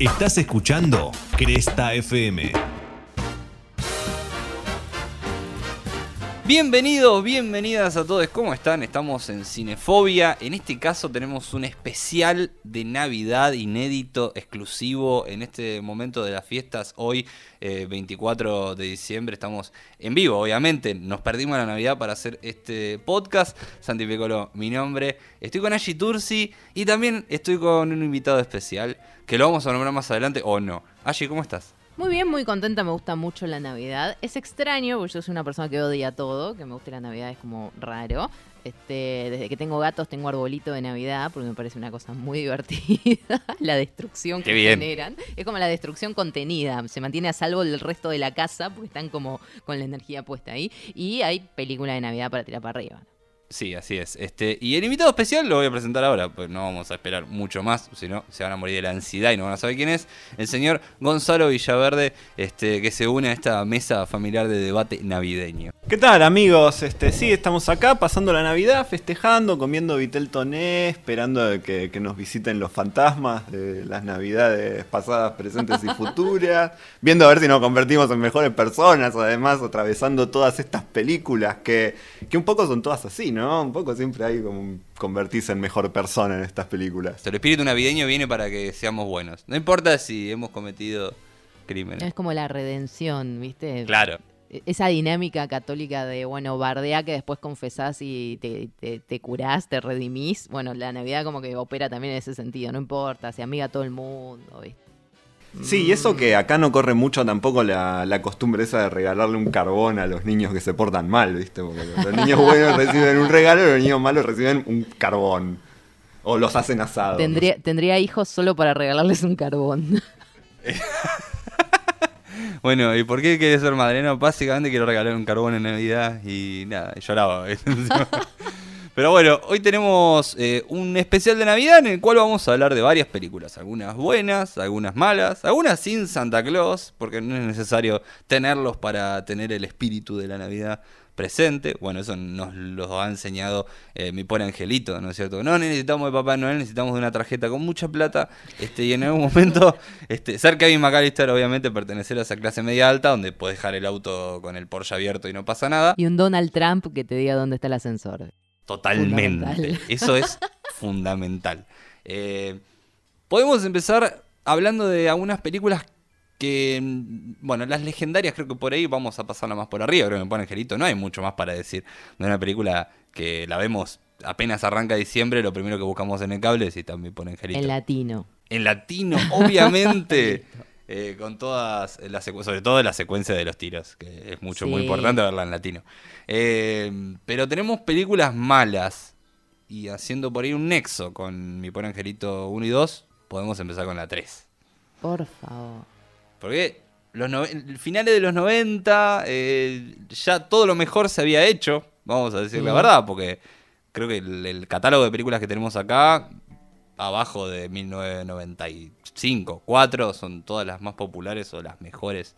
Estás escuchando Cresta FM. Bienvenidos, bienvenidas a todos, ¿cómo están? Estamos en Cinefobia. En este caso tenemos un especial de Navidad inédito, exclusivo en este momento de las fiestas. Hoy, eh, 24 de diciembre, estamos en vivo, obviamente. Nos perdimos la Navidad para hacer este podcast. Santi Pecolo, mi nombre. Estoy con Ashi Tursi y también estoy con un invitado especial que lo vamos a nombrar más adelante o no. Ashi, ¿cómo estás? Muy bien, muy contenta, me gusta mucho la Navidad. Es extraño, porque yo soy una persona que odia todo, que me guste la Navidad es como raro. Este, desde que tengo gatos tengo arbolito de Navidad, porque me parece una cosa muy divertida. la destrucción Qué que bien. generan. Es como la destrucción contenida, se mantiene a salvo el resto de la casa, porque están como con la energía puesta ahí. Y hay película de Navidad para tirar para arriba. Sí, así es. Este, y el invitado especial lo voy a presentar ahora, pues no vamos a esperar mucho más, si no se van a morir de la ansiedad y no van a saber quién es. El señor Gonzalo Villaverde, este, que se une a esta mesa familiar de debate navideño. ¿Qué tal amigos? Este, sí, estamos acá pasando la Navidad, festejando, comiendo vitel toné, esperando que, que nos visiten los fantasmas de las Navidades pasadas, presentes y futuras, viendo a ver si nos convertimos en mejores personas, además atravesando todas estas películas que, que un poco son todas así, ¿no? Un poco siempre hay como un convertirse en mejor persona en estas películas. El espíritu navideño viene para que seamos buenos. No importa si hemos cometido crímenes. Es como la redención, ¿viste? Claro. esa dinámica católica de, bueno, bardea que después confesás y te, te, te curás, te redimís. Bueno, la Navidad como que opera también en ese sentido, no importa, se amiga a todo el mundo, ¿viste? Sí, y eso que acá no corre mucho tampoco la, la costumbre esa de regalarle un carbón a los niños que se portan mal, ¿viste? Porque los niños buenos reciben un regalo y los niños malos reciben un carbón. O los hacen asados. Tendría, tendría hijos solo para regalarles un carbón. Bueno, ¿y por qué quieres ser madre? No, básicamente quiero regalar un carbón en Navidad y nada, y lloraba. Pero bueno, hoy tenemos eh, un especial de Navidad en el cual vamos a hablar de varias películas. Algunas buenas, algunas malas, algunas sin Santa Claus, porque no es necesario tenerlos para tener el espíritu de la Navidad presente. Bueno, eso nos lo ha enseñado eh, mi pobre angelito, ¿no es cierto? No necesitamos de Papá Noel, necesitamos de una tarjeta con mucha plata. Este, y en algún momento, este, ser Kevin McAllister, obviamente, pertenecer a esa clase media alta, donde puedes dejar el auto con el Porsche abierto y no pasa nada. Y un Donald Trump que te diga dónde está el ascensor. Totalmente. Eso es fundamental. Eh, podemos empezar hablando de algunas películas que, mm, bueno, las legendarias creo que por ahí vamos a pasarla más por arriba, creo que me pone Angelito, no hay mucho más para decir de una película que la vemos apenas arranca diciembre, lo primero que buscamos en el cable es si también pone Angelito. En latino. En latino, obviamente. eh, con todas las sobre todo la secuencia de los tiros, que es mucho, muy importante verla en latino. Eh, pero tenemos películas malas y haciendo por ahí un nexo con Mi Pobre Angelito 1 y 2, podemos empezar con la 3. Por favor. Porque los finales de los 90, eh, ya todo lo mejor se había hecho, vamos a decir la verdad, porque creo que el, el catálogo de películas que tenemos acá, abajo de 1995, 4, son todas las más populares o las mejores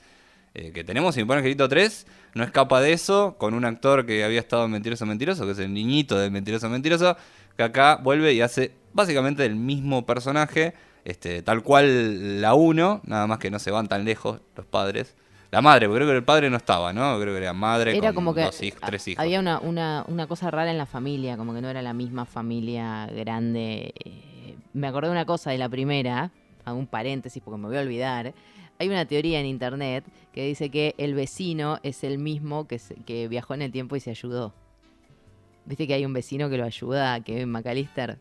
eh, que tenemos. Y me pone Angelito 3, no escapa de eso, con un actor que había estado en Mentiroso Mentiroso, que es el niñito de Mentiroso Mentiroso, que acá vuelve y hace básicamente el mismo personaje, este, tal cual la 1, nada más que no se van tan lejos los padres. La madre, porque creo que el padre no estaba, ¿no? Creo que era madre Era con como que dos hij- a- tres hijos. había una, una, una cosa rara en la familia, como que no era la misma familia grande. Eh, Me acordé de una cosa de la primera, hago un paréntesis porque me voy a olvidar. Hay una teoría en internet que dice que el vecino es el mismo que, se- que viajó en el tiempo y se ayudó. ¿Viste que hay un vecino que lo ayuda a Kevin McAllister?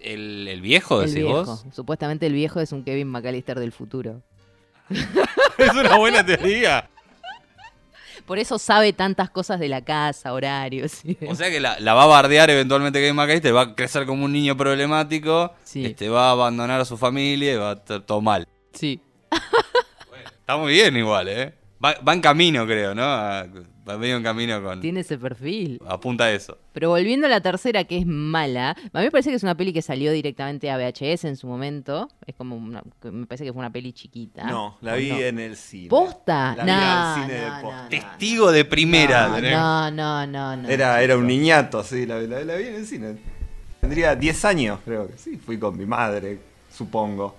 ¿El, el viejo, El decís viejo. vos? Supuestamente el viejo es un Kevin McAllister del futuro. es una buena teoría. Por eso sabe tantas cosas de la casa, horarios. O sea que la, la va a bardear eventualmente Kevin McAllister, va a crecer como un niño problemático, Sí. este, va a abandonar a su familia y va a estar todo mal. Sí. Está muy bien igual, ¿eh? Va, va en camino, creo, ¿no? A- en camino con... Tiene ese perfil. Apunta a eso. Pero volviendo a la tercera, que es mala, a mí me parece que es una peli que salió directamente a VHS en su momento. Es como una, me parece que fue una peli chiquita. No, la ¿O vi no? en el cine. ¿Posta? La vi No, al cine de no, posta. no, Testigo de primera. No, no, no, no, no. Era, era un niñato, sí, la, la- la vi en el cine. Tendría 10 años, creo que sí. Fui con mi madre, supongo.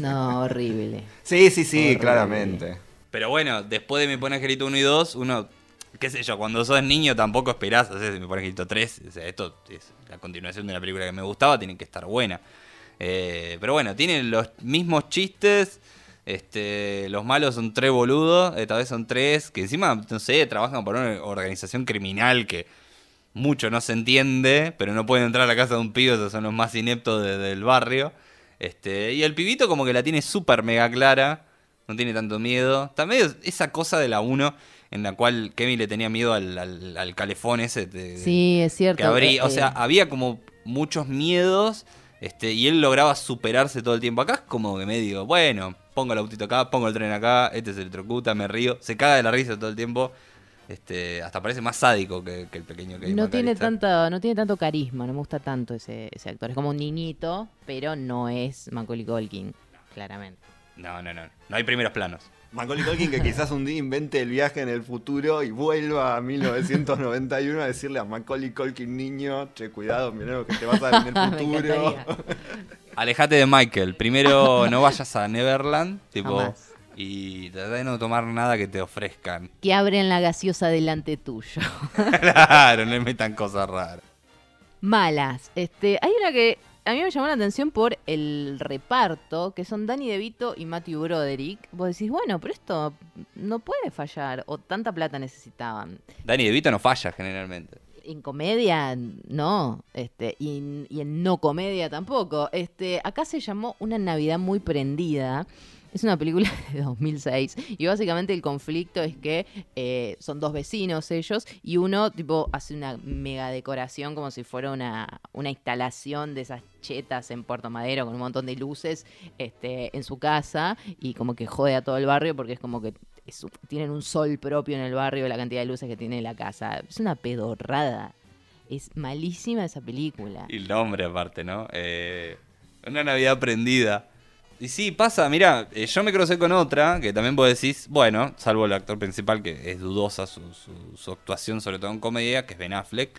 No, horrible. sí, sí, sí, Horrible. claramente. Pero bueno, después de Mi Pobre Angelito 1 y 2, uno, qué sé yo, cuando sos niño tampoco esperás hacer Mi Pobre Angelito 3. O sea, esto es la continuación de una película que me gustaba, tiene que estar buena. Eh, pero bueno, tienen los mismos chistes. Este, los malos son tres boludos, esta vez son tres, que encima, no sé, trabajan por una organización criminal que mucho no se entiende, pero no pueden entrar a la casa de un pibe, esos son los más ineptos de- del barrio. Este, y el pibito como que la tiene súper mega clara, no tiene tanto miedo. También esa cosa de la 1 en la cual Kevin le tenía miedo al, al- al calefón ese. de- Sí, es cierto. que abría, o eh, sea, había como muchos miedos este, y él lograba superarse todo el tiempo. Acá es como que medio, bueno, pongo el autito acá, pongo el tren acá, este se electrocuta, me río, se caga de la risa todo el tiempo. Este, hasta parece más sádico que, que el pequeño Kevin no tiene tanto, no tiene tanto carisma, no me gusta tanto ese, ese actor. Es como un niñito, pero no es Macaulay Culkin, claramente. No, no, no. No hay primeros planos. Macaulay Culkin que quizás un día invente el viaje en el futuro y vuelva a 1991 a decirle a Macaulay Culkin niño, che, cuidado, mirá lo que te vas a dar en el futuro. Alejate de Michael. Primero no vayas a Neverland, tipo, Jamás. y trata de no tomar nada que te ofrezcan. Que abren la gaseosa delante tuyo. claro, no le metan cosas raras. Malas. Este, hay una que a mí me llamó la atención por el reparto, que son Danny DeVito y Matthew Broderick. Vos decís, bueno, pero esto no puede fallar, o tanta plata necesitaban. Danny DeVito no falla generalmente. En comedia, no. Este, y, y en no comedia tampoco. Este, acá se llamó Una Navidad muy prendida. Es una película de 2006 y básicamente el conflicto es que eh, son dos vecinos ellos y uno tipo hace una mega decoración como si fuera una, una instalación de esas chetas en Puerto Madero con un montón de luces este, en su casa y como que jode a todo el barrio porque es como que tienen un sol propio en el barrio la cantidad de luces que tiene la casa. Es una pedorrada. Es malísima esa película. Y el nombre aparte, ¿no? Eh, una Navidad prendida. Y sí, pasa, mira, eh, yo me crucé con otra, que también vos decís, bueno, salvo el actor principal, que es dudosa su, actuación, sobre todo en comedia, que es Ben Affleck.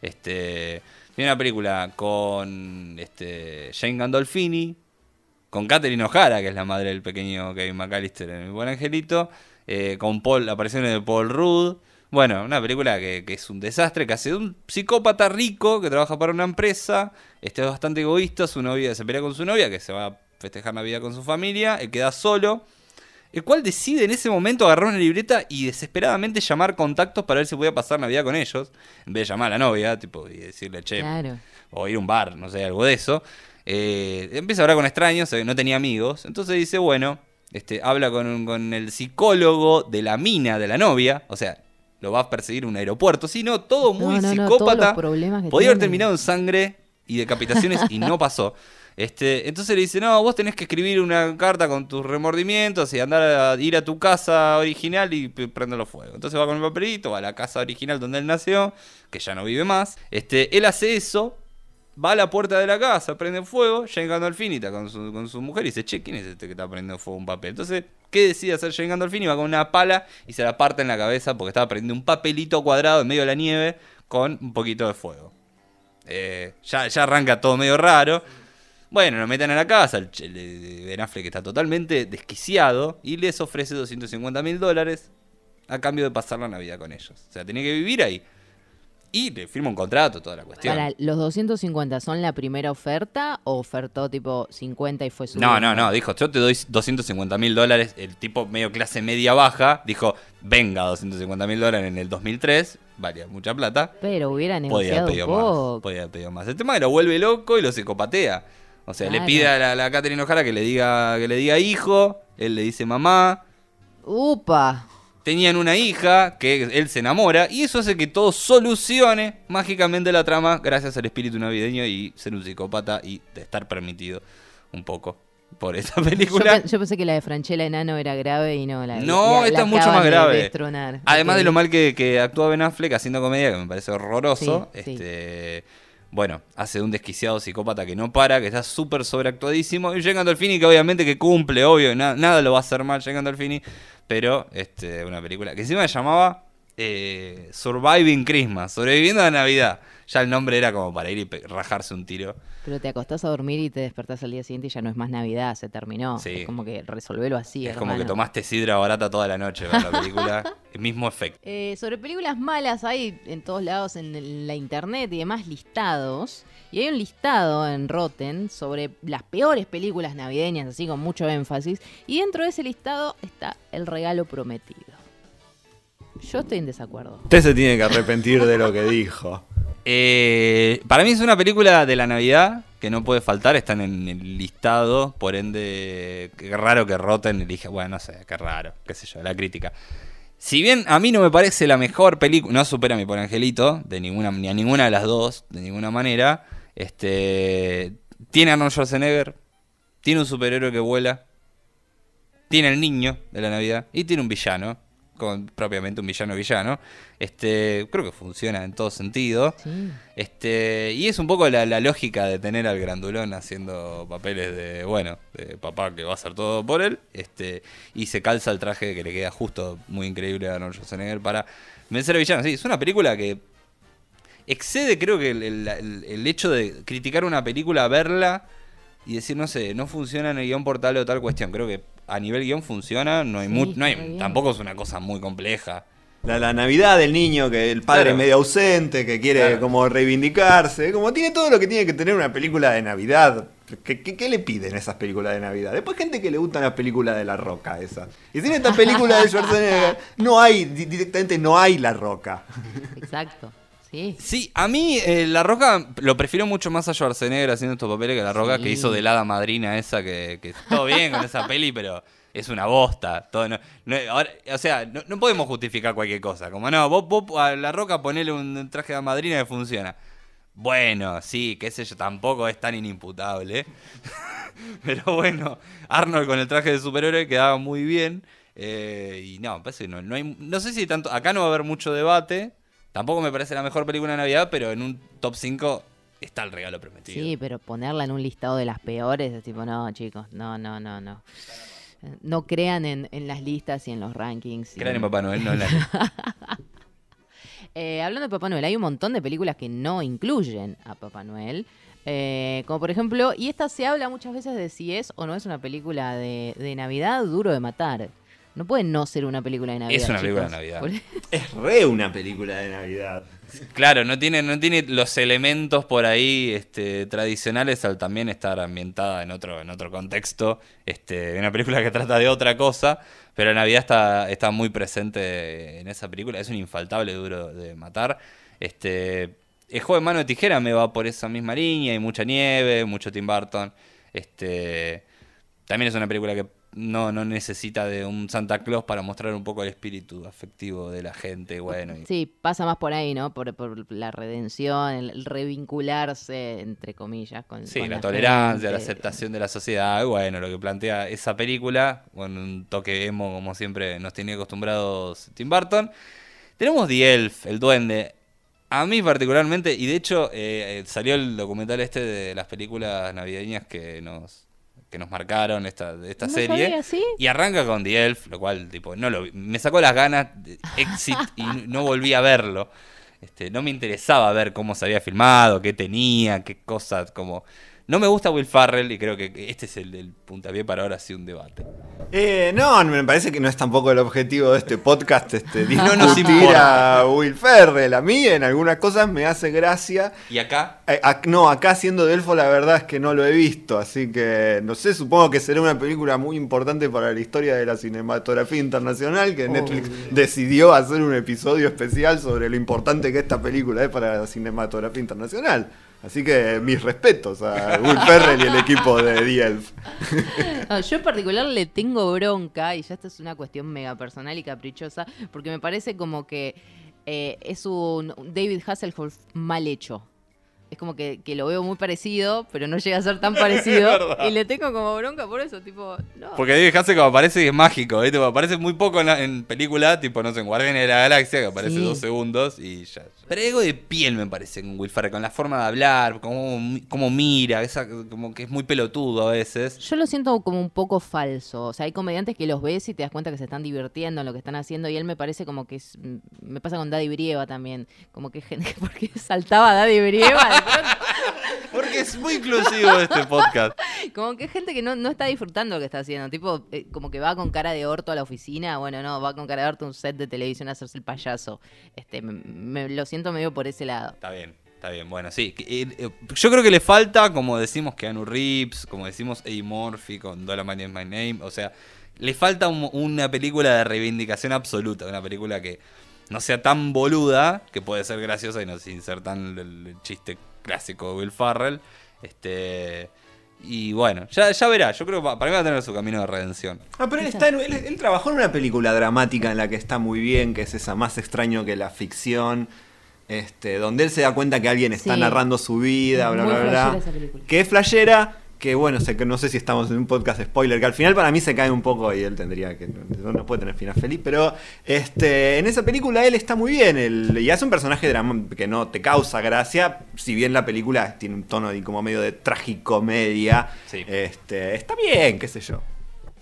Este, tiene una película con este, Jane Gandolfini, con Catherine O'Hara, que es la madre del pequeño Kevin McAllister en Mi Buen Angelito, eh, con Paul, apariciones de Paul Rudd. Bueno, una película que, que es un desastre, que hace de un psicópata rico que trabaja para una empresa, este es bastante egoísta, su novia se pelea con su novia, que se va festejar Navidad con su familia, él queda solo, el cual decide en ese momento agarrar una libreta y desesperadamente llamar contactos para ver si podía pasar Navidad con ellos, en vez de llamar a la novia, tipo, y decirle, che, Claro. o ir a un bar, no sé, algo de eso. Eh, empieza a hablar con extraños, eh, no tenía amigos. Entonces dice, bueno, este, habla con, con el psicólogo de la mina de la novia. O sea, lo va a perseguir en un aeropuerto. Sí, no, todo muy No, no, no, psicópata. que Podía haber terminado en sangre y decapitaciones y no pasó. Este, entonces le dice, no, vos tenés que escribir una carta con tus remordimientos y andar a ir a tu casa original y p- prenderlo fuego. Entonces va con el papelito, va a la casa original donde él nació, que ya no vive más. Este, él hace eso, va a la puerta de la casa, prende fuego, Jane Gandolfini está con su, con su mujer y dice, che, ¿quién es este que está prendiendo fuego un papel? Entonces, ¿qué decide hacer Jane Gandolfini? Va con una pala y se la parte en la cabeza porque estaba prendiendo un papelito cuadrado en medio de la nieve con un poquito de fuego. Eh, ya arranca todo medio raro. Bueno, lo meten a la casa, el, el de Ben Affleck está totalmente desquiciado y les ofrece 250 mil dólares a cambio de pasar la Navidad con ellos. O sea, tenía que vivir ahí. Y le firma un contrato, toda la cuestión. Para, ¿los 250 son la primera oferta o ofertó tipo 50 y fue su No, no, no, dijo, yo te doy 250 mil dólares. El tipo medio clase media baja dijo, venga, 250 mil dólares en el 2003, valía mucha plata. Pero hubiera Podía negociado haber pedido un más. Podía haber pedido más. El tema es que lo vuelve loco y lo psicopatea. O sea, le pide a la, la Catherine O'Hara que le diga que le diga hijo, él le dice mamá. ¡Upa! Tenían una hija que él se enamora y eso hace que todo solucione mágicamente la trama gracias al espíritu navideño y ser un psicópata y de estar permitido un poco por esta película. pe- yo pensé que la de Franchella Enano era grave y no la No, la- esta la es mucho más grave. Además de lo mal que, que actúa Ben Affleck haciendo comedia, que me parece horroroso. Sí, sí. Bueno, hace de un desquiciado psicópata que no para, que está súper sobreactuadísimo. Y Jane Gandolfini, que obviamente que cumple, obvio, na- nada lo va a hacer mal Jane Gandolfini. Pero este, una película que encima se llamaba eh, Surviving Christmas, sobreviviendo a Navidad. Ya el nombre era como para ir y rajarse un tiro. Pero te acostás a dormir y te despertás al día siguiente y ya no es más Navidad, se terminó. Sí. Es como que resolvelo así, es como que tomaste sidra barata toda la noche con la película. el mismo efecto. Eh, sobre películas malas hay en todos lados en la internet y demás listados. Y hay un listado en Rotten sobre las peores películas navideñas, así con mucho énfasis. Y dentro de ese listado está El Regalo Prometido. Yo estoy en desacuerdo. Usted se tiene que arrepentir de lo que dijo. Eh, para mí es una película de la Navidad que no puede faltar, está en el listado, por ende, qué raro que Rotten elige, bueno, no sé, qué raro, qué sé yo, la crítica. Si bien a mí no me parece la mejor película, no supera a mi por Angelito, de ninguna, ni a ninguna de las dos, de ninguna manera, este, tiene a Arnold Schwarzenegger, tiene un superhéroe que vuela, tiene el niño de la Navidad y tiene un villano, con, propiamente un villano villano. Este, creo que funciona en todo sentido. Sí. Este, y es un poco la, la lógica de tener al grandulón haciendo papeles de, bueno, de papá que va a hacer todo por él. Este, y se calza el traje que le queda justo muy increíble a Arnold Schwarzenegger para vencer al villano. Sí, es una película que excede, creo que, el- el hecho de criticar una película, verla y decir, no sé, no funciona en el guion por tal o tal cuestión. Creo que a nivel guion funciona, no hay, Sí, mu- no hay tampoco es una cosa muy compleja. La, la Navidad del niño, que el padre Claro. medio ausente, que quiere Claro. como reivindicarse, como tiene todo lo que tiene que tener una película de Navidad. ¿Qué, qué, qué le piden esas películas de Navidad? Después gente que le gustan las películas de La Roca, esa. Y sin esta película de Schwarzenegger, no hay, di- directamente no hay La Roca. Exacto. Sí. Sí, a mí eh, La Roca lo prefiero mucho más a Schwarzenegger haciendo estos papeles que La Roca que hizo de la hada madrina esa que, que todo bien con esa peli, pero es una bosta. Todo no- no- ahora, o sea, no, no podemos justificar cualquier cosa. Como no, vos, vos a La Roca ponele un traje de hada madrina que funciona. Bueno, sí, qué sé yo, tampoco es tan inimputable. Pero bueno, Arnold con el traje de superhéroe quedaba muy bien. eh, y no, me parece que no, no hay. No sé si tanto. Acá no va a haber mucho debate. Tampoco me parece la mejor película de Navidad, pero en un top 5 está el regalo prometido. Sí, pero ponerla en un listado de las peores es tipo, no, chicos, no, no, no, no. No crean en, en las listas y en los rankings. Crean en en- Papá Noel, no en la. Eh, hablando de Papá Noel, hay un montón de películas que no incluyen a Papá Noel. Eh, como por ejemplo, y esta se habla muchas veces de si es o no es una película de, de Navidad duro de matar. No puede no ser una película de Navidad. Es una película de. Navidad. Es re una película de Navidad. Claro, no tiene, no tiene los elementos por ahí este, tradicionales al también estar ambientada en otro, en otro contexto. Este, una película que trata de otra cosa, pero Navidad está, está muy presente en esa película. Es un infaltable duro de matar. Este, el juego de mano de tijera me va por esa misma línea, hay mucha nieve, mucho Tim Burton. Este, también es una película que no, no necesita de un Santa Claus para mostrar un poco el espíritu afectivo de la gente. Bueno, y- Sí, pasa más por ahí, ¿no? Por, por la redención, el, revincularse, entre comillas, con, Sí, con la, tolerancia, la aceptación de la sociedad. Bueno, lo que plantea esa película, con un toque emo, como siempre nos tenía acostumbrados Tim Burton. Tenemos The Elf, el duende. A mí particularmente, y de hecho eh, eh, salió el documental este de las películas navideñas que nos, que nos marcaron esta, de esta No serie. sabía, ¿sí? Y arranca con The Elf, lo cual tipo no lo vi- me sacó las ganas de exit y no volví a verlo. Este, no me interesaba ver cómo se había filmado, qué tenía, qué cosas, como no me gusta Will Farrell y creo que este es el, el puntapié para ahora sí un debate. Eh, no, me parece que no es tampoco el objetivo de este podcast este, No nos discutir importa. a Will Ferrell. A mí en algunas cosas me hace gracia. Y acá Eh, no, acá siendo Delfo la verdad es que no lo he visto, así que no sé, supongo que será una película muy importante para la historia de la cinematografía internacional, que Netflix decidió hacer un episodio especial sobre lo importante que esta película es para la cinematografía internacional. Así que mis respetos a Will Ferrell y el equipo de The Elf. No, yo en particular le tengo bronca, y ya esta es una cuestión mega personal y caprichosa, porque me parece como que eh, es un David Hasselhoff mal hecho. Es como que, que lo veo muy parecido, pero no llega a ser tan parecido. y le tengo como bronca por eso, tipo, no. porque David Hasselhoff aparece y es mágico, ¿viste? aparece muy poco en, la- en película, tipo no sé, en Guardianes de la Galaxia que aparece Sí. dos segundos y ya, Pero hay algo de piel, me parece, con Will Ferrell, con la forma de hablar, cómo, cómo mira, esa, como que es muy pelotudo a veces. Yo lo siento como un poco falso. O sea, hay comediantes que los ves y te das cuenta que se están divirtiendo en lo que están haciendo. Y él me parece como que es. mm, Me pasa con Daddy Brieva también. Como que gente. Porque saltaba Daddy Brieva. Porque es muy inclusivo este podcast. Como que gente que no, no está disfrutando lo que está haciendo. Tipo, eh, como que va con cara de orto a la oficina. Bueno, no, va con cara de orto a un set de televisión a hacerse el payaso. Este, me, lo siento medio por ese lado. Está bien, está bien. Bueno, sí. eh, eh, yo creo que le falta, como decimos Keanu Reeves, como decimos Eddie Murphy con Dolomite is My Name. O sea, le falta un- una película de reivindicación absoluta. Una película que no sea tan boluda, que puede ser graciosa y no sin ser tan el, el chiste clásico de Will Farrell. Este. Y bueno, ya, ya verá. Yo creo que pa- para mí va a tener su camino de redención. Ah, pero él, está en- él, él trabajó en una película dramática en la que está muy bien, que es esa más extraño que la ficción, este, donde él se da cuenta que alguien está Sí. narrando su vida, bla, Muy bla, bla. esa película. Que es flashera, que bueno, sé que no sé si estamos en un podcast spoiler, que al final para mí se cae un poco y él tendría que. No, no puede tener final feliz, pero este, en esa película él está muy bien. él- y hace un personaje drama que no te causa gracia, si bien la película tiene un tono de, como medio de tragicomedia. Sí. Este, está bien, qué sé yo.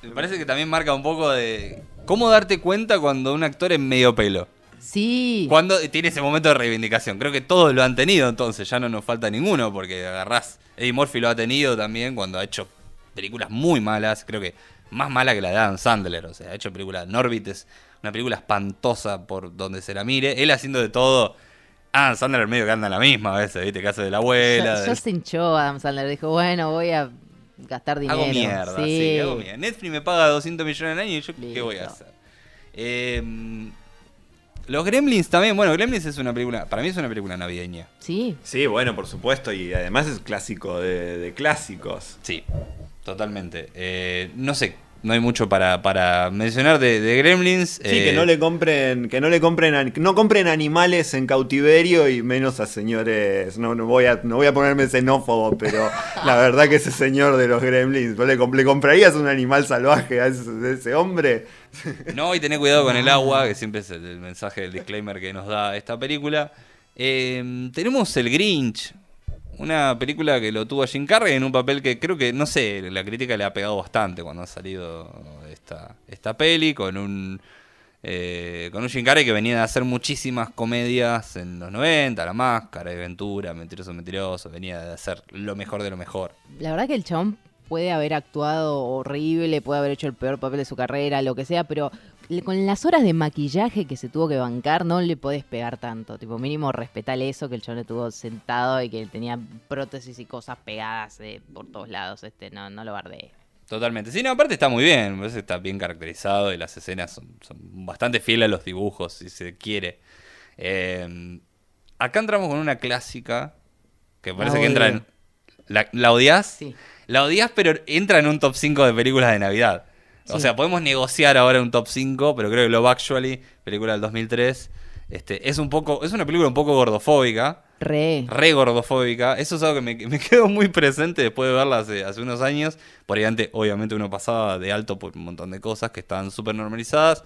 Me parece que también marca un poco de cómo darte cuenta cuando un actor es medio pelo. Sí. Cuando tiene ese momento de reivindicación. Creo que todos lo han tenido, entonces ya no nos falta ninguno, porque agarrás. Eddie Murphy lo ha tenido también cuando ha hecho películas muy malas. Creo que más mala que la de Adam Sandler. O sea, ha hecho películas. Norbit es una película espantosa por donde se la mire. Él haciendo de todo. Adam Sandler medio que anda en la misma a veces, ¿viste? Que hace de la abuela. Ya, del- ya se hinchó Adam Sandler. Dijo, bueno, voy a gastar dinero. Hago mierda, sí. hago mierda. Netflix me paga 200 millones al año y yo qué voy a hacer. Eh, los Gremlins también, bueno, Gremlins es una película, para mí es una película navideña. Sí. Sí, bueno, por supuesto, y además es clásico de, de clásicos. Sí, totalmente. Eh, no sé, no hay mucho para, para mencionar de, de Gremlins. Sí, Eh, que no le compren, que no le compren, no compren animales en cautiverio y menos a señores. No, no voy a, no voy a ponerme xenófobo, pero la verdad que ese señor de los gremlins, ¿vos le, le comprarías un animal salvaje a ese, a ese hombre? No, y tener cuidado con el agua, que siempre es el, el mensaje, el disclaimer que nos da esta película. Eh, tenemos El Grinch, una película que lo tuvo Jim Carrey en un papel que creo que, no sé, la crítica le ha pegado bastante cuando ha salido esta, esta peli, con un, eh, con un Jim Carrey que venía de hacer muchísimas comedias en los 90, La Máscara, Ventura, Mentiroso, Mentiroso, venía de hacer lo mejor de lo mejor. La verdad que el chabón puede haber actuado horrible, puede haber hecho el peor papel de su carrera, lo que sea, pero con las horas de maquillaje que se tuvo que bancar, no le podés pegar tanto. Tipo, mínimo respetar eso que el chabón estuvo sentado y que tenía prótesis y cosas pegadas eh, por todos lados. Este, no, no lo bardé. Totalmente. Sí, no, aparte está muy bien. Parece que está bien caracterizado y las escenas son, son bastante fieles a los dibujos, si se quiere. Eh, acá entramos con una clásica que parece que entra en. ¿La, la odias? Sí. La odias, pero entra en un top 5 de películas de Navidad. O sea, podemos negociar ahora un top 5, pero creo que Love Actually, película del 2003, este, es un poco, es una película un poco gordofóbica Re. re gordofóbica. Eso es algo que me, me quedó muy presente después de verla hace, hace unos años. Por ahí antes, obviamente, uno pasaba de alto por un montón de cosas que estaban súper normalizadas.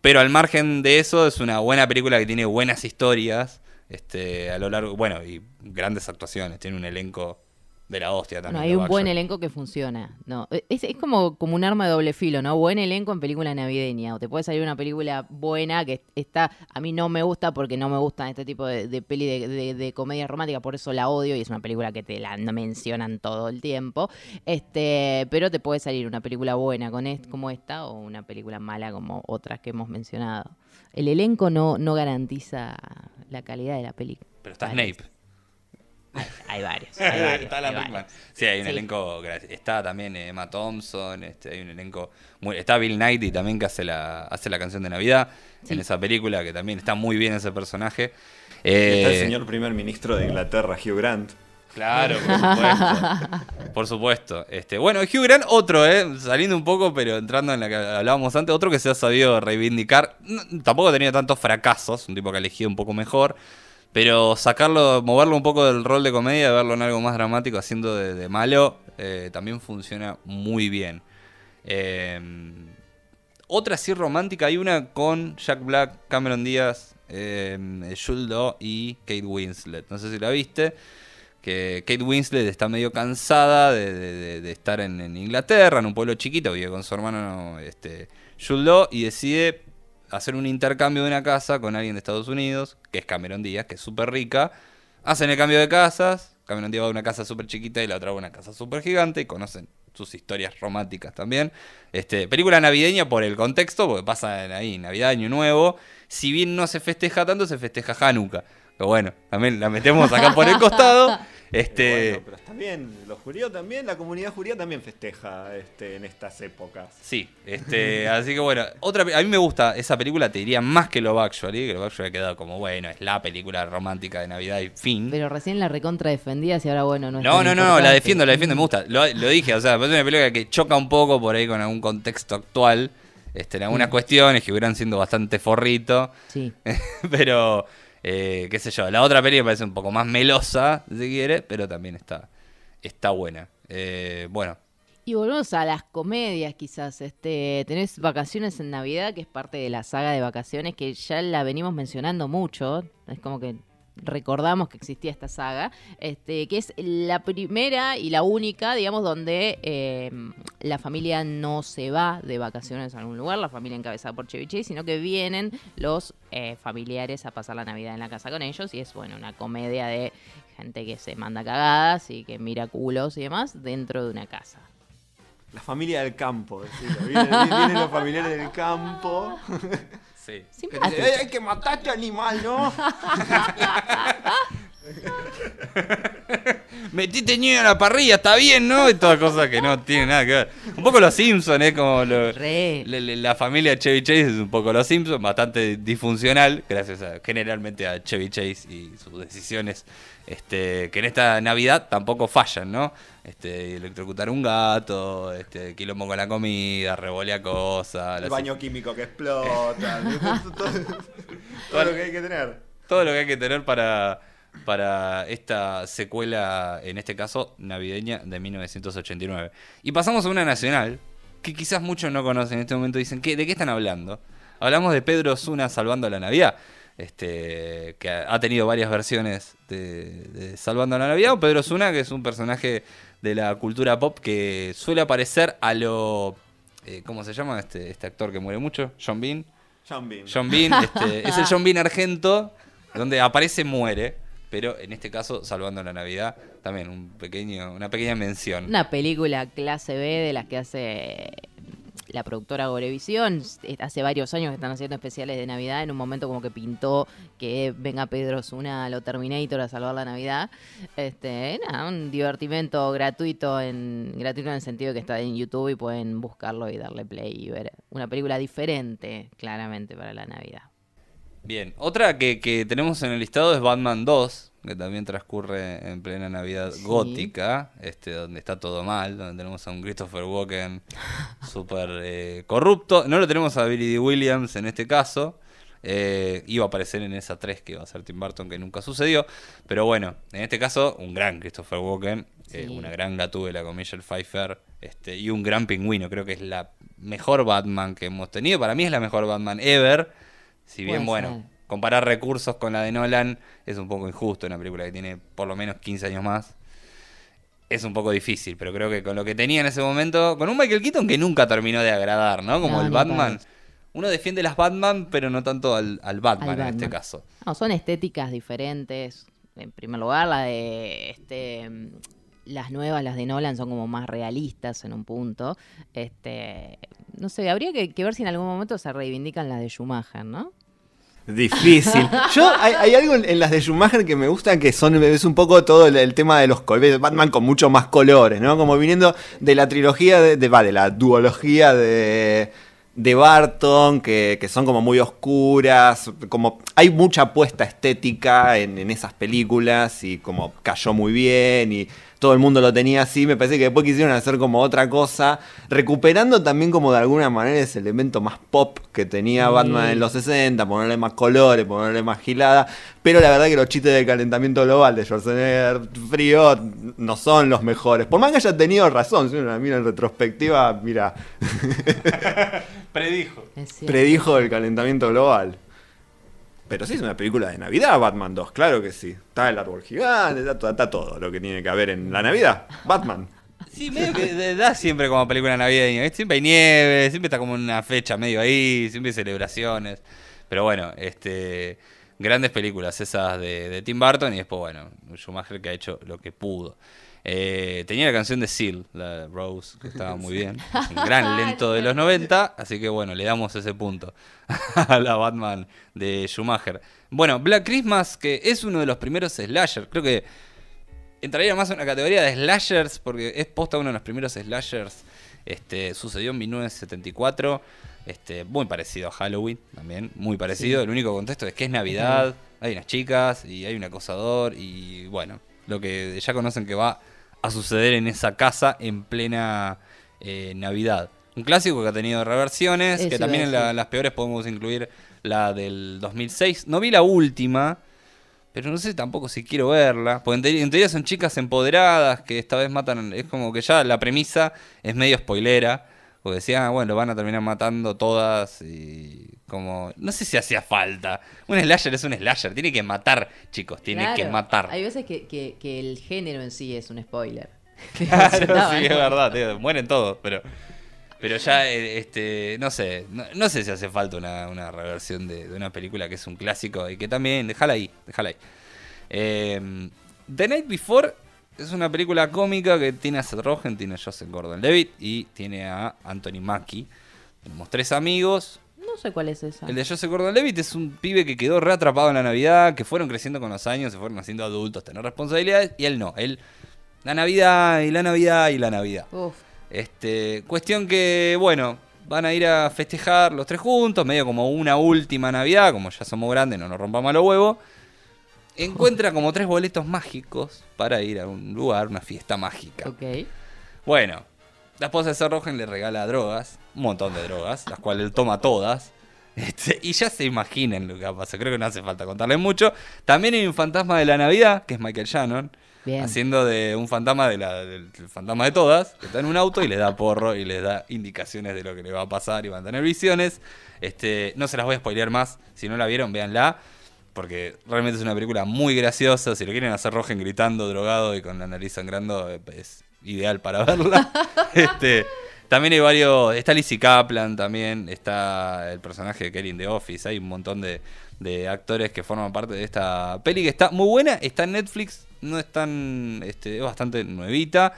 Pero al margen de eso, es una buena película que tiene buenas historias. Este, a lo largo, bueno, y grandes actuaciones. Tiene un elenco de la hostia también. hay Love un buen elenco que funciona. No, es, es como, como un arma de doble filo, ¿no? Buen elenco en película navideña. O te puede salir una película buena que está. A mí no me gusta porque no me gustan este tipo de, de peli de, de- de comedia romántica, por eso la odio y es una película que te la mencionan todo el tiempo. Este, pero te puede salir una película buena con est- como esta o una película mala como otras que hemos mencionado. El elenco no, no garantiza la calidad de la película. Pero está. Snape. Hay, hay varios. hay varios, está Alan hay Rickman. varios. Sí, hay un Sí. elenco. Está también eh, Emma Thompson. Este, hay un elenco. muy- está Bill Knighty también que hace la, hace la canción de Navidad Sí. en esa película, que también está muy bien ese personaje. Está el Eh, señor primer ministro de Inglaterra, Hugh Grant. Claro, por supuesto. por supuesto. Este, bueno, Hugh Grant, otro, ¿eh? Saliendo un poco, pero entrando en la que hablábamos antes, otro que se ha sabido reivindicar. No, tampoco ha tenido tantos fracasos, un tipo que ha elegido un poco mejor. Pero sacarlo, moverlo un poco del rol de comedia, verlo en algo más dramático, haciendo de, malo, eh, también funciona muy bien. Eh, otra sí romántica, hay una con Jack Black, Cameron Díaz, eh, y Kate Winslet. No sé si la viste. Que Kate Winslet está medio cansada de, estar en, Inglaterra, en un pueblo chiquito, vive con su hermano este, y decide hacer un intercambio de una casa con alguien de Estados Unidos, que es Cameron Díaz, que es súper rica. Hacen el cambio de casas. Cameron Díaz va a una casa súper chiquita y la otra va a una casa súper gigante y conocen sus historias románticas también. Este, película navideña por el contexto, porque pasa ahí, Navidad, Año Nuevo. Si bien no se festeja tanto, se festeja Hanukkah. Pero bueno, también la metemos acá por el costado. Este, Bueno, pero está bien, los judíos también, la comunidad judía también festeja este, en estas épocas. Sí, este, así que bueno, otra, a mí me gusta esa película, te diría más que Love Actually, que Love Actually ha quedado como, bueno, es la película romántica de Navidad y fin. Pero recién la recontra defendías y ahora, bueno, no es No, tan no, no, la defiendo, la defiendo, me gusta. Lo, lo dije, o sea, es una película que choca un poco por ahí con algún contexto actual, este, en algunas cuestiones que hubieran siendo bastante forrito, Sí. pero, eh, qué sé yo, la otra película me parece un poco más melosa, si quiere, pero también está, está buena. Eh, bueno, Y volvemos a las comedias, quizás. Este, tenés Vacaciones en Navidad, que es parte de la saga de vacaciones, que ya la venimos mencionando mucho. Es como que recordamos que existía esta saga, este, que es la primera y la única, digamos, donde eh, la familia no se va de vacaciones a algún lugar, la familia encabezada por Chevy Chase, sino que vienen los eh, familiares a pasar la Navidad en la casa con ellos y es, bueno, una comedia de gente que se manda cagadas y que mira culos y demás dentro de una casa. La familia del campo, vienen los familiares del campo. sí. Que dicen, "Ey, hay que matar a este animal, ¿no? Metiste niño en la parrilla, está bien, ¿no? Y todas cosas que no tienen nada que ver. Un poco los Simpsons, ¿eh? Como lo- Re. la, la- familia Chevy Chase es un poco los Simpsons, bastante disfuncional, gracias a, generalmente a Chevy Chase y sus decisiones, este, que en esta Navidad tampoco fallan, ¿no? Este, electrocutar un gato, este, quilombo con la comida, revolea cosas. El baño químico que explota. todo, todo lo que hay que tener. todo lo que hay que tener para, para esta secuela, en este caso, navideña de 1989. Y pasamos a una nacional, que quizás muchos no conocen en este momento, dicen, ¿qué, ¿de qué están hablando? Hablamos de Pedro Osuna salvando la Navidad. Este, que ha tenido varias versiones de, de Salvando la Navidad. O Pedro Osuna, que es un personaje de la cultura pop que suele aparecer a lo. eh, ¿Cómo se llama este, este actor que muere mucho? John Bean. John Bean. John Bean, este, es el John Bean argento, donde aparece muere, pero en este caso, salvando la Navidad, también un pequeño, una pequeña mención. Una película clase B de las que hace la productora Gorevisión. Hace varios años que están haciendo especiales de Navidad. En un momento como que pintó que venga Pedro Zuna a lo Terminator a salvar la Navidad. Este, nada, un divertimento gratuito en gratuito en el sentido que está en YouTube y pueden buscarlo y darle play y ver una película diferente, claramente, para la Navidad. Bien, otra que, que tenemos en el listado es Batman 2, que también transcurre en plena Navidad Sí. gótica, este, donde está todo mal, donde tenemos a un Christopher Walken súper eh, corrupto. No lo tenemos a Billy D. Williams en este caso. Eh, iba a aparecer en esa 3 que iba a ser Tim Burton, que nunca sucedió. Pero bueno, en este caso, un gran Christopher Walken, eh, una gran gatúbela con Michelle Pfeiffer este, y un gran pingüino. Creo que es la mejor Batman que hemos tenido. Para mí es la mejor Batman ever. Si bien, Puede bueno, ser. comparar recursos con la de Nolan es un poco injusto. Una película que tiene por lo menos 15 años más. Es un poco difícil, pero creo que con lo que tenía en ese momento, con un Michael Keaton que nunca terminó de agradar, ¿no? Como No, el Batman. Uno defiende las Batman, pero no tanto al, al Batman Al en este Batman. caso. No, son estéticas diferentes. En primer lugar, la de este las nuevas, las de Nolan, son como más realistas en un punto. Este, no sé, habría que, que ver si en algún momento se reivindican las de Schumacher, ¿no? Difícil. Yo, hay, hay algo en, en las de Schumacher que me gusta que son, es un poco todo el, el tema de los colores, Batman con mucho más colores, ¿no? Como viniendo de la trilogía, de, de, va, de la duología de, de Barton, que, que son como muy oscuras, como hay mucha apuesta estética en, en esas películas y como cayó muy bien y todo el mundo lo tenía así, me parece que después quisieron hacer como otra cosa, recuperando también como de alguna manera ese elemento más pop que tenía Batman en los 60, ponerle más colores, ponerle más gilada, pero la verdad que los chistes del calentamiento global de Schwarzenegger frío no son los mejores. Por más que haya tenido razón, si uno la mira en retrospectiva, mira, Predijo. Predijo el calentamiento global. Pero sí es una película de Navidad, Batman 2, claro que sí. Está el árbol gigante, está, to- está todo lo que tiene que haber en la Navidad. Batman. Sí, medio que da siempre como película navideña. Siempre hay nieve, siempre está como una fecha medio ahí, siempre hay celebraciones. Pero bueno, este grandes películas esas de, de Tim Burton y después, bueno, Schumacher que ha hecho lo que pudo. Eh, tenía la canción de Seal, la de Rose, que estaba muy bien. Es un gran lento de los 90, así que bueno, le damos ese punto a la Batman de Schumacher. Bueno, Black Christmas, que es uno de los primeros slasher, creo que entraría más en una categoría de slashers, porque es posta uno de los primeros slashers. Este, sucedió en 1974. Este, muy parecido a Halloween también, muy parecido. El único contexto es que es Navidad, hay unas chicas y hay un acosador y bueno, lo que ya conocen que va a suceder en esa casa en plena eh, Navidad. Un clásico que ha tenido reversiones, Eso que también en la- las peores podemos incluir la del 2006. No vi la última, pero no sé tampoco si quiero verla. Porque en en teoría son chicas empoderadas que esta vez matan. Es como que ya la premisa es medio spoilera. Porque decían, ah, bueno, van a terminar matando todas y como... No sé si hacía falta. Un slasher es un slasher. Tiene que matar, chicos. Tiene que matar. Hay veces que, que- que el género en sí es un spoiler. Claro, sí, es verdad, tío, mueren todos, pero pero ya, eh, este, no sé, no, no sé si hace falta una, una reversión de, de una película que es un clásico y que también, déjala ahí, déjala ahí. Eh, The Night Before es una película cómica que tiene a Seth Rogen, tiene a Joseph Gordon-Levitt y tiene a Anthony Mackie. Tenemos tres amigos, No sé cuál es esa. el de Joseph Gordon-Levitt es un pibe que quedó reatrapado en la Navidad, que fueron creciendo con los años, se fueron haciendo adultos, tener responsabilidades, y él no. Él, la Navidad y la Navidad y la Navidad. Uf, Este, cuestión que, bueno, van a ir a festejar los tres juntos, medio como una última Navidad, como ya somos grandes, no nos rompamos los huevos. Encuentra como tres boletos mágicos para ir a un lugar, una fiesta mágica. ok. Bueno, la esposa de Seth Rogen le regala drogas, un montón de drogas, las cuales él toma todas. Este, y ya se imaginan lo que va a pasar, creo que no hace falta contarles mucho. También hay un fantasma de la Navidad, que es Michael Shannon, Bien. haciendo de un fantasma de la, del fantasma de todas, que está en un auto y le da porro y le da indicaciones de lo que le va a pasar y van a tener visiones. Este, no se las voy a spoilear más, si no la vieron, véanla. Porque realmente es una película muy graciosa. Si lo quieren hacer Rogen gritando, drogado y con la nariz sangrando, eh, es ideal para verla. este, también hay varios. Está Lizzie Kaplan también. Está el personaje de Kelly in the Office. Hay un montón de, de actores que forman parte de esta peli que está muy buena. Está en Netflix. No es tan. Este, es bastante nuevita.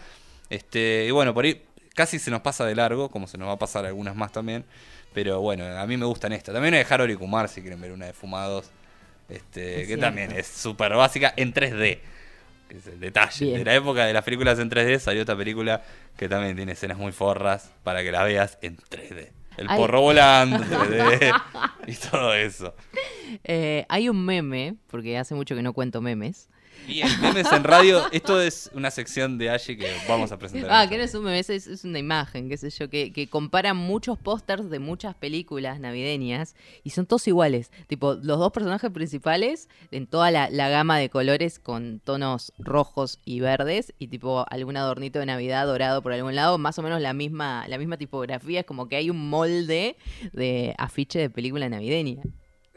Este, y bueno, por ahí casi se nos pasa de largo, como se nos va a pasar algunas más también. Pero bueno, a mí me gustan estas. También hay de Harold y Kumar si quieren ver una de Fumados. Este, Es que cierto. también es súper básica en 3D. Que es el detalle. Bien. De la época de las películas en 3D salió esta película que también tiene escenas muy forras para que la veas en 3D. El Ay. porro volando, 3D y todo eso. Eh, hay un meme, porque hace mucho que no cuento memes. Bien, memes en radio. Esto es una sección de Ashi que vamos a presentar. Ah, que no es un meme, es, es una imagen, qué sé yo, que, que compara muchos pósters de muchas películas navideñas y son todos iguales. Tipo, los dos personajes principales en toda la, la gama de colores con tonos rojos y verdes y tipo algún adornito de Navidad dorado por algún lado, más o menos la misma, la misma tipografía, es como que hay un molde de afiche de película navideña.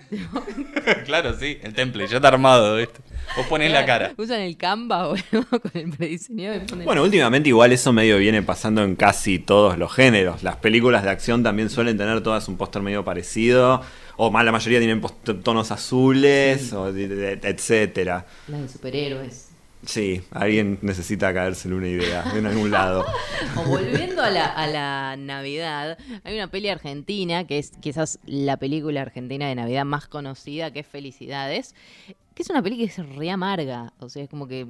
claro, sí, el temple, ya está armado, ¿viste? Vos ponés la cara. Usan el Canva boludo, con el prediseñado Bueno, últimamente igual eso medio viene pasando en casi todos los géneros. Las películas de acción también suelen tener todas un póster medio parecido. O más la mayoría tienen post- tonos azules, o de- de- etcétera. las de superhéroes. Sí, alguien necesita caérsele una idea en algún lado. Volviendo a la, a la Navidad, hay una peli argentina que es quizás la película argentina de Navidad más conocida, que es Felicidades, que es una peli que es re amarga. O sea, es como que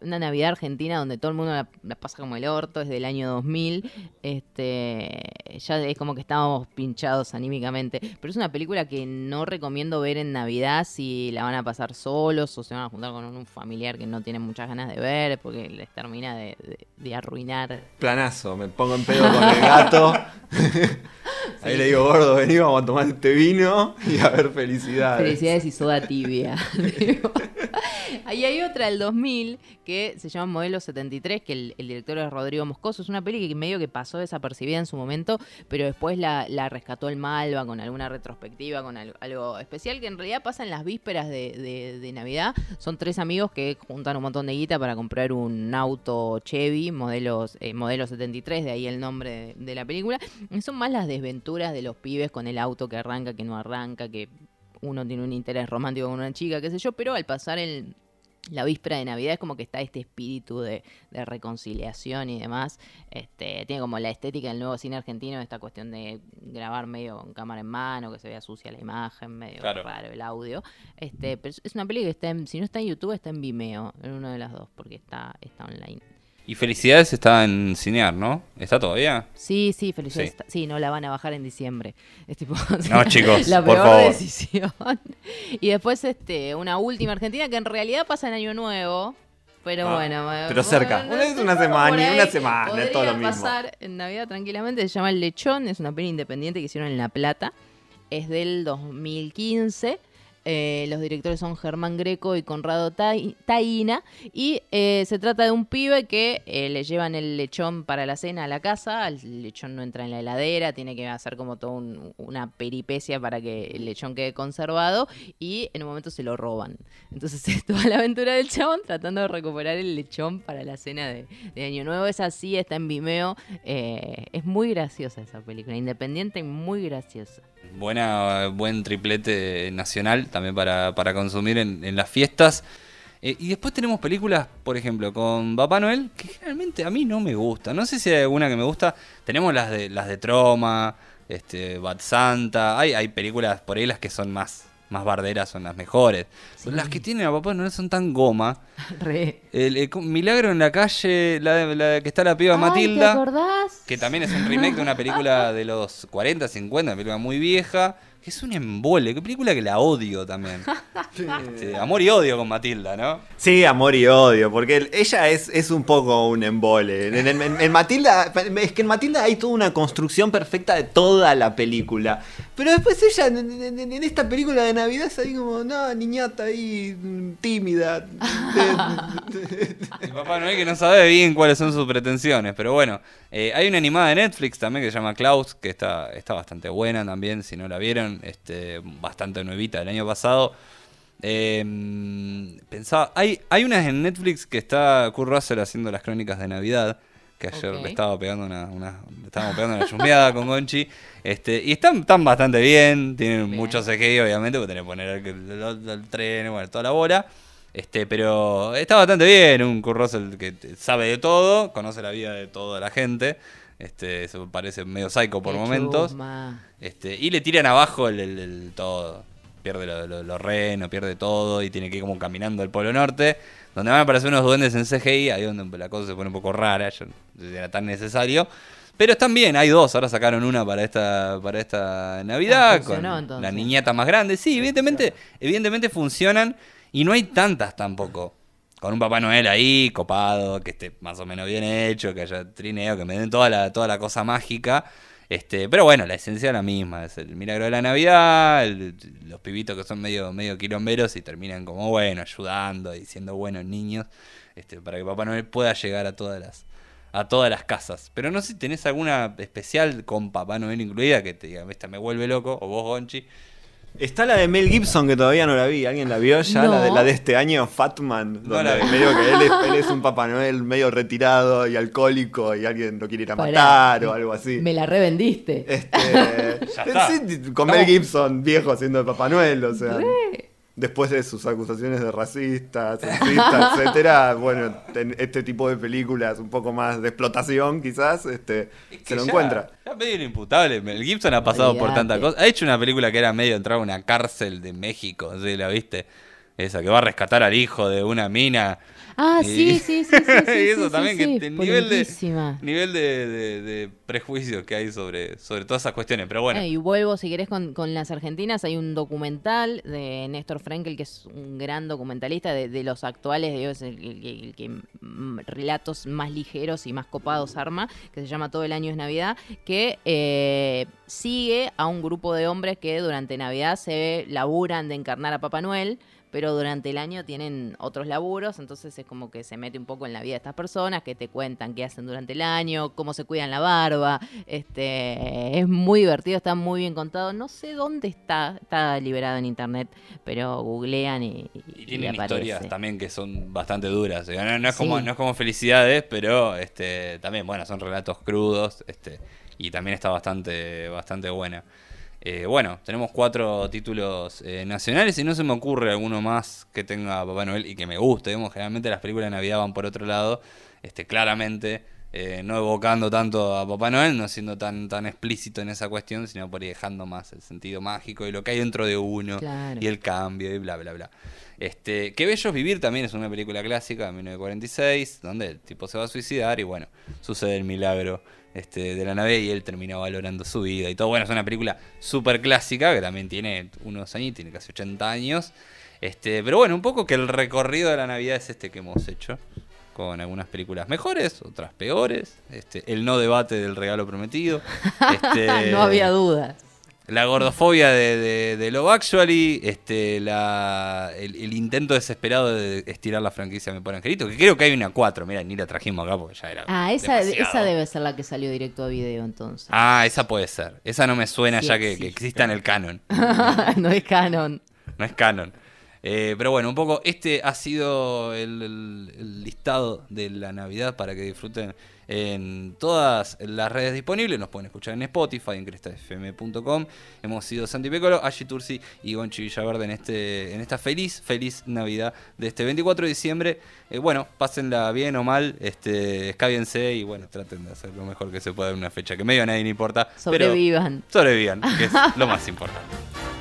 una Navidad argentina donde todo el mundo la, la pasa como el orto, es del año 2000. Este, ya es como que estábamos pinchados anímicamente. Pero es una película que no recomiendo ver en Navidad si la van a pasar solos o se van a juntar con un familiar que no tienen muchas ganas de ver porque les termina de, de- de arruinar. Planazo, me pongo en pedo con el gato. Ahí le digo, gordo, vení, vamos a tomar este vino y a ver felicidades. Felicidades y soda tibia. Ahí hay otra del 2000 que se llama Modelo 73, que el, director es Rodrigo Moscoso. Es una peli que medio que pasó desapercibida en su momento, pero después la, rescató el Malva con alguna retrospectiva, con algo, especial que en realidad pasa en las vísperas de, Navidad. Son tres amigos que juntan un montón de guita para comprar un auto Chevy, modelos, eh, modelo 73, de ahí el nombre de, de la película. Y son más las desventuras de los pibes con el auto que arranca, que no arranca, que uno tiene un interés romántico con una chica, qué sé yo, pero al pasar el, la víspera de Navidad es como que está este espíritu de, de reconciliación y demás. Este, tiene como la estética del nuevo cine argentino, esta cuestión de grabar medio con cámara en mano, que se vea sucia la imagen, medio Claro. raro el audio. Este, pero es- una peli que está en, si no está en YouTube, está en Vimeo, en una de las dos, porque está, está online. Y Felicidades está en Cinear, ¿no? ¿Está todavía? Sí, sí, felicidades. Sí. está- Sí. no la van a bajar en diciembre. Es tipo, No, chicos, la por peor favor. decisión. Y después este, una última argentina que en realidad pasa en Año Nuevo. Pero Ah, bueno, pero cerca. bueno, no una semana, una semana, es todo lo mismo. pasar en Navidad tranquilamente. Se llama El Lechón, es una peli independiente que hicieron en La Plata. Es del 2015. Eh, los directores son Germán Greco y Conrado Tai- Taína. Y eh, se trata de un pibe que eh, le llevan el lechón para la cena a la casa. El lechón no entra en la heladera, tiene que hacer como toda un- una peripecia para que el lechón quede conservado. Y en un momento se lo roban. Entonces es toda la aventura del chabón tratando de recuperar el lechón para la cena de, Año Nuevo. Es así, está en Vimeo. Es muy graciosa esa película, independiente y muy graciosa. Buena, buen triplete nacional también para, para consumir en, las fiestas. Eh, y después tenemos películas, por ejemplo, con Papá Noel, que generalmente a mí no me gusta. No sé si hay alguna que me gusta. Tenemos las de las de Troma, este, Bad Santa. Hay, hay películas por ahí las que son más, más barderas, son las mejores. Las que tienen a Papá Noel son tan goma. Re. El, Milagro en la calle, la, la que está la piba Ay, Matilda. ¿Te acordás? Que también es un remake de una película de los 40, 50, una película muy vieja. Que es un embole, que película que la odio también. Este, amor y odio con Matilda, ¿no? Sí, amor y odio, porque el- ella es, es un poco un embole. En, en- en- en Matilda, es que en Matilda hay toda una construcción perfecta de toda la película. Pero después ella, en, en- en- en esta película de Navidad, es ahí como, no, niñata ahí, tímida. Y Papá Noel que no sabe bien cuáles son sus pretensiones. Pero bueno, eh, hay una animada de Netflix también que se llama Klaus, que está, está bastante buena también, si no la vieron. Este, bastante nuevita del año pasado. Eh, pensaba, hay, hay unas en Netflix que está Kurt Russell haciendo las crónicas de Navidad. Que ayer le estaba pegando una, una- le estábamos pegando una chusmeada con Gonchi. Este, y están, están bastante bien, tienen Bien. mucho CGI, obviamente, porque tenés que poner el, el- el tren, bueno, toda la bola. Este, pero está bastante bien, un Kurt Russell que sabe de todo, conoce la vida de toda la gente. Este, eso parece medio psycho por Qué momentos. Este, y le tiran abajo el, el- el todo. Pierde lo- lo- los renos, pierde todo y tiene que ir como caminando al Polo Norte. Donde van a aparecer unos duendes en CGI, ahí donde la cosa se pone un poco rara, yo no sé si era tan necesario. Pero están bien, hay dos, ahora sacaron una para esta, para esta Navidad, Ah, con funcionó, entonces. la niñata más grande. Sí, evidentemente, evidentemente funcionan y no hay tantas tampoco. Con un Papá Noel ahí, copado, que esté más o menos bien hecho, que haya trineo, que me den toda la, toda la cosa mágica. Este, pero bueno, la esencia es la misma, es el milagro de la Navidad, el- los pibitos que son medio, medio quilomberos y terminan como bueno, ayudando y siendo buenos niños, este, para que Papá Noel pueda llegar a todas las, a todas las casas. Pero no sé si tenés alguna especial con Papá Noel incluida que te diga, esta me vuelve loco, o vos, Gonchi. Está la de Mel Gibson que todavía no la vi. ¿Alguien la vio ya? La, de, la de este año, Fatman. No donde la vi. medio que él es, él es un Papá Noel medio retirado y alcohólico y alguien lo quiere ir a Pará. matar o algo así. Me la revendiste. Este, Ya está. sí, con Mel Gibson, viejo, haciendo de Papá Noel, o sea. Después de sus acusaciones de racista, sexista, etcétera, bueno, en este tipo de películas un poco más de explotación, quizás, este, Es que se lo ya- encuentra. Ya medio imputable. Mel Gibson ha pasado por tantas cosas. Ha hecho una película que era medio entrar a una cárcel de México, ¿sí? ¿La viste? Esa que va a rescatar al hijo de una mina. Ah, sí, sí, sí, sí, y eso también, que el nivel de, nivel de, de- de prejuicios que hay sobre, sobre todas esas cuestiones. Pero bueno, Eh, y vuelvo, si querés, con, con las argentinas. Hay un documental de Néstor Frenkel, que es un gran documentalista de, de los actuales, digo, es el, el que- el que mm, relatos más ligeros y más copados arma, que se llama Todo el año es Navidad, que eh, sigue a un grupo de hombres que durante Navidad se laburan de encarnar a Papá Noel. Pero durante el año tienen otros laburos, entonces es como que se mete un poco en la vida de estas personas, que te cuentan qué hacen durante el año, cómo se cuidan la barba, este, es muy divertido, está muy bien contado. No sé dónde está, está liberado en internet, pero googlean y, y y tienen historias también que son bastante duras. No, no es como, Sí. no es como felicidades, pero este, también, bueno, son relatos crudos. Este, y también está bastante, bastante buena. Eh, bueno, tenemos cuatro títulos eh, nacionales y no se me ocurre alguno más que tenga Papá Noel y que me guste. Digamos, generalmente las películas de Navidad van por otro lado, este, claramente eh, no evocando tanto a Papá Noel, no siendo tan, tan explícito en esa cuestión, sino por ahí dejando más el sentido mágico y lo que hay dentro de uno Claro. y el cambio y bla, bla, bla. Este, Qué Bello es Vivir también es una película clásica de 1946, donde el tipo se va a suicidar y bueno, sucede el milagro este, de la nave y él termina valorando su vida y todo. Bueno, es una película súper clásica que también tiene unos años, tiene casi 80 años. Este, pero bueno, un poco que el recorrido de la Navidad es este que hemos hecho. Con algunas películas mejores, otras peores. Este, el no debate del regalo prometido. Este, no había duda. La gordofobia de, de, de Love Actually, este, la, el, el intento desesperado de estirar la franquicia Me Pone Angelito, que creo que hay una 4, mira, ni la trajimos acá porque ya era. Ah, esa, esa debe ser la que salió directo a video entonces. Ah, esa puede ser. Esa no me suena Sí ya que, que exista en el canon. no es canon. No es canon. Eh, pero bueno, un poco este ha sido el, el- el listado de la Navidad para que disfruten en todas las redes disponibles. Nos pueden escuchar en Spotify, en crestafm.com. Hemos sido Santi Pécolo, Ashi Tursi y Gonchi Villaverde en, este, en esta feliz, feliz Navidad de este 24 de diciembre. Eh, bueno, pásenla bien o mal, este, escábiense y bueno, traten de hacer lo mejor que se pueda en una fecha que medio a nadie le importa. pero Sobrevivan. sobrevivan, que es lo más importante.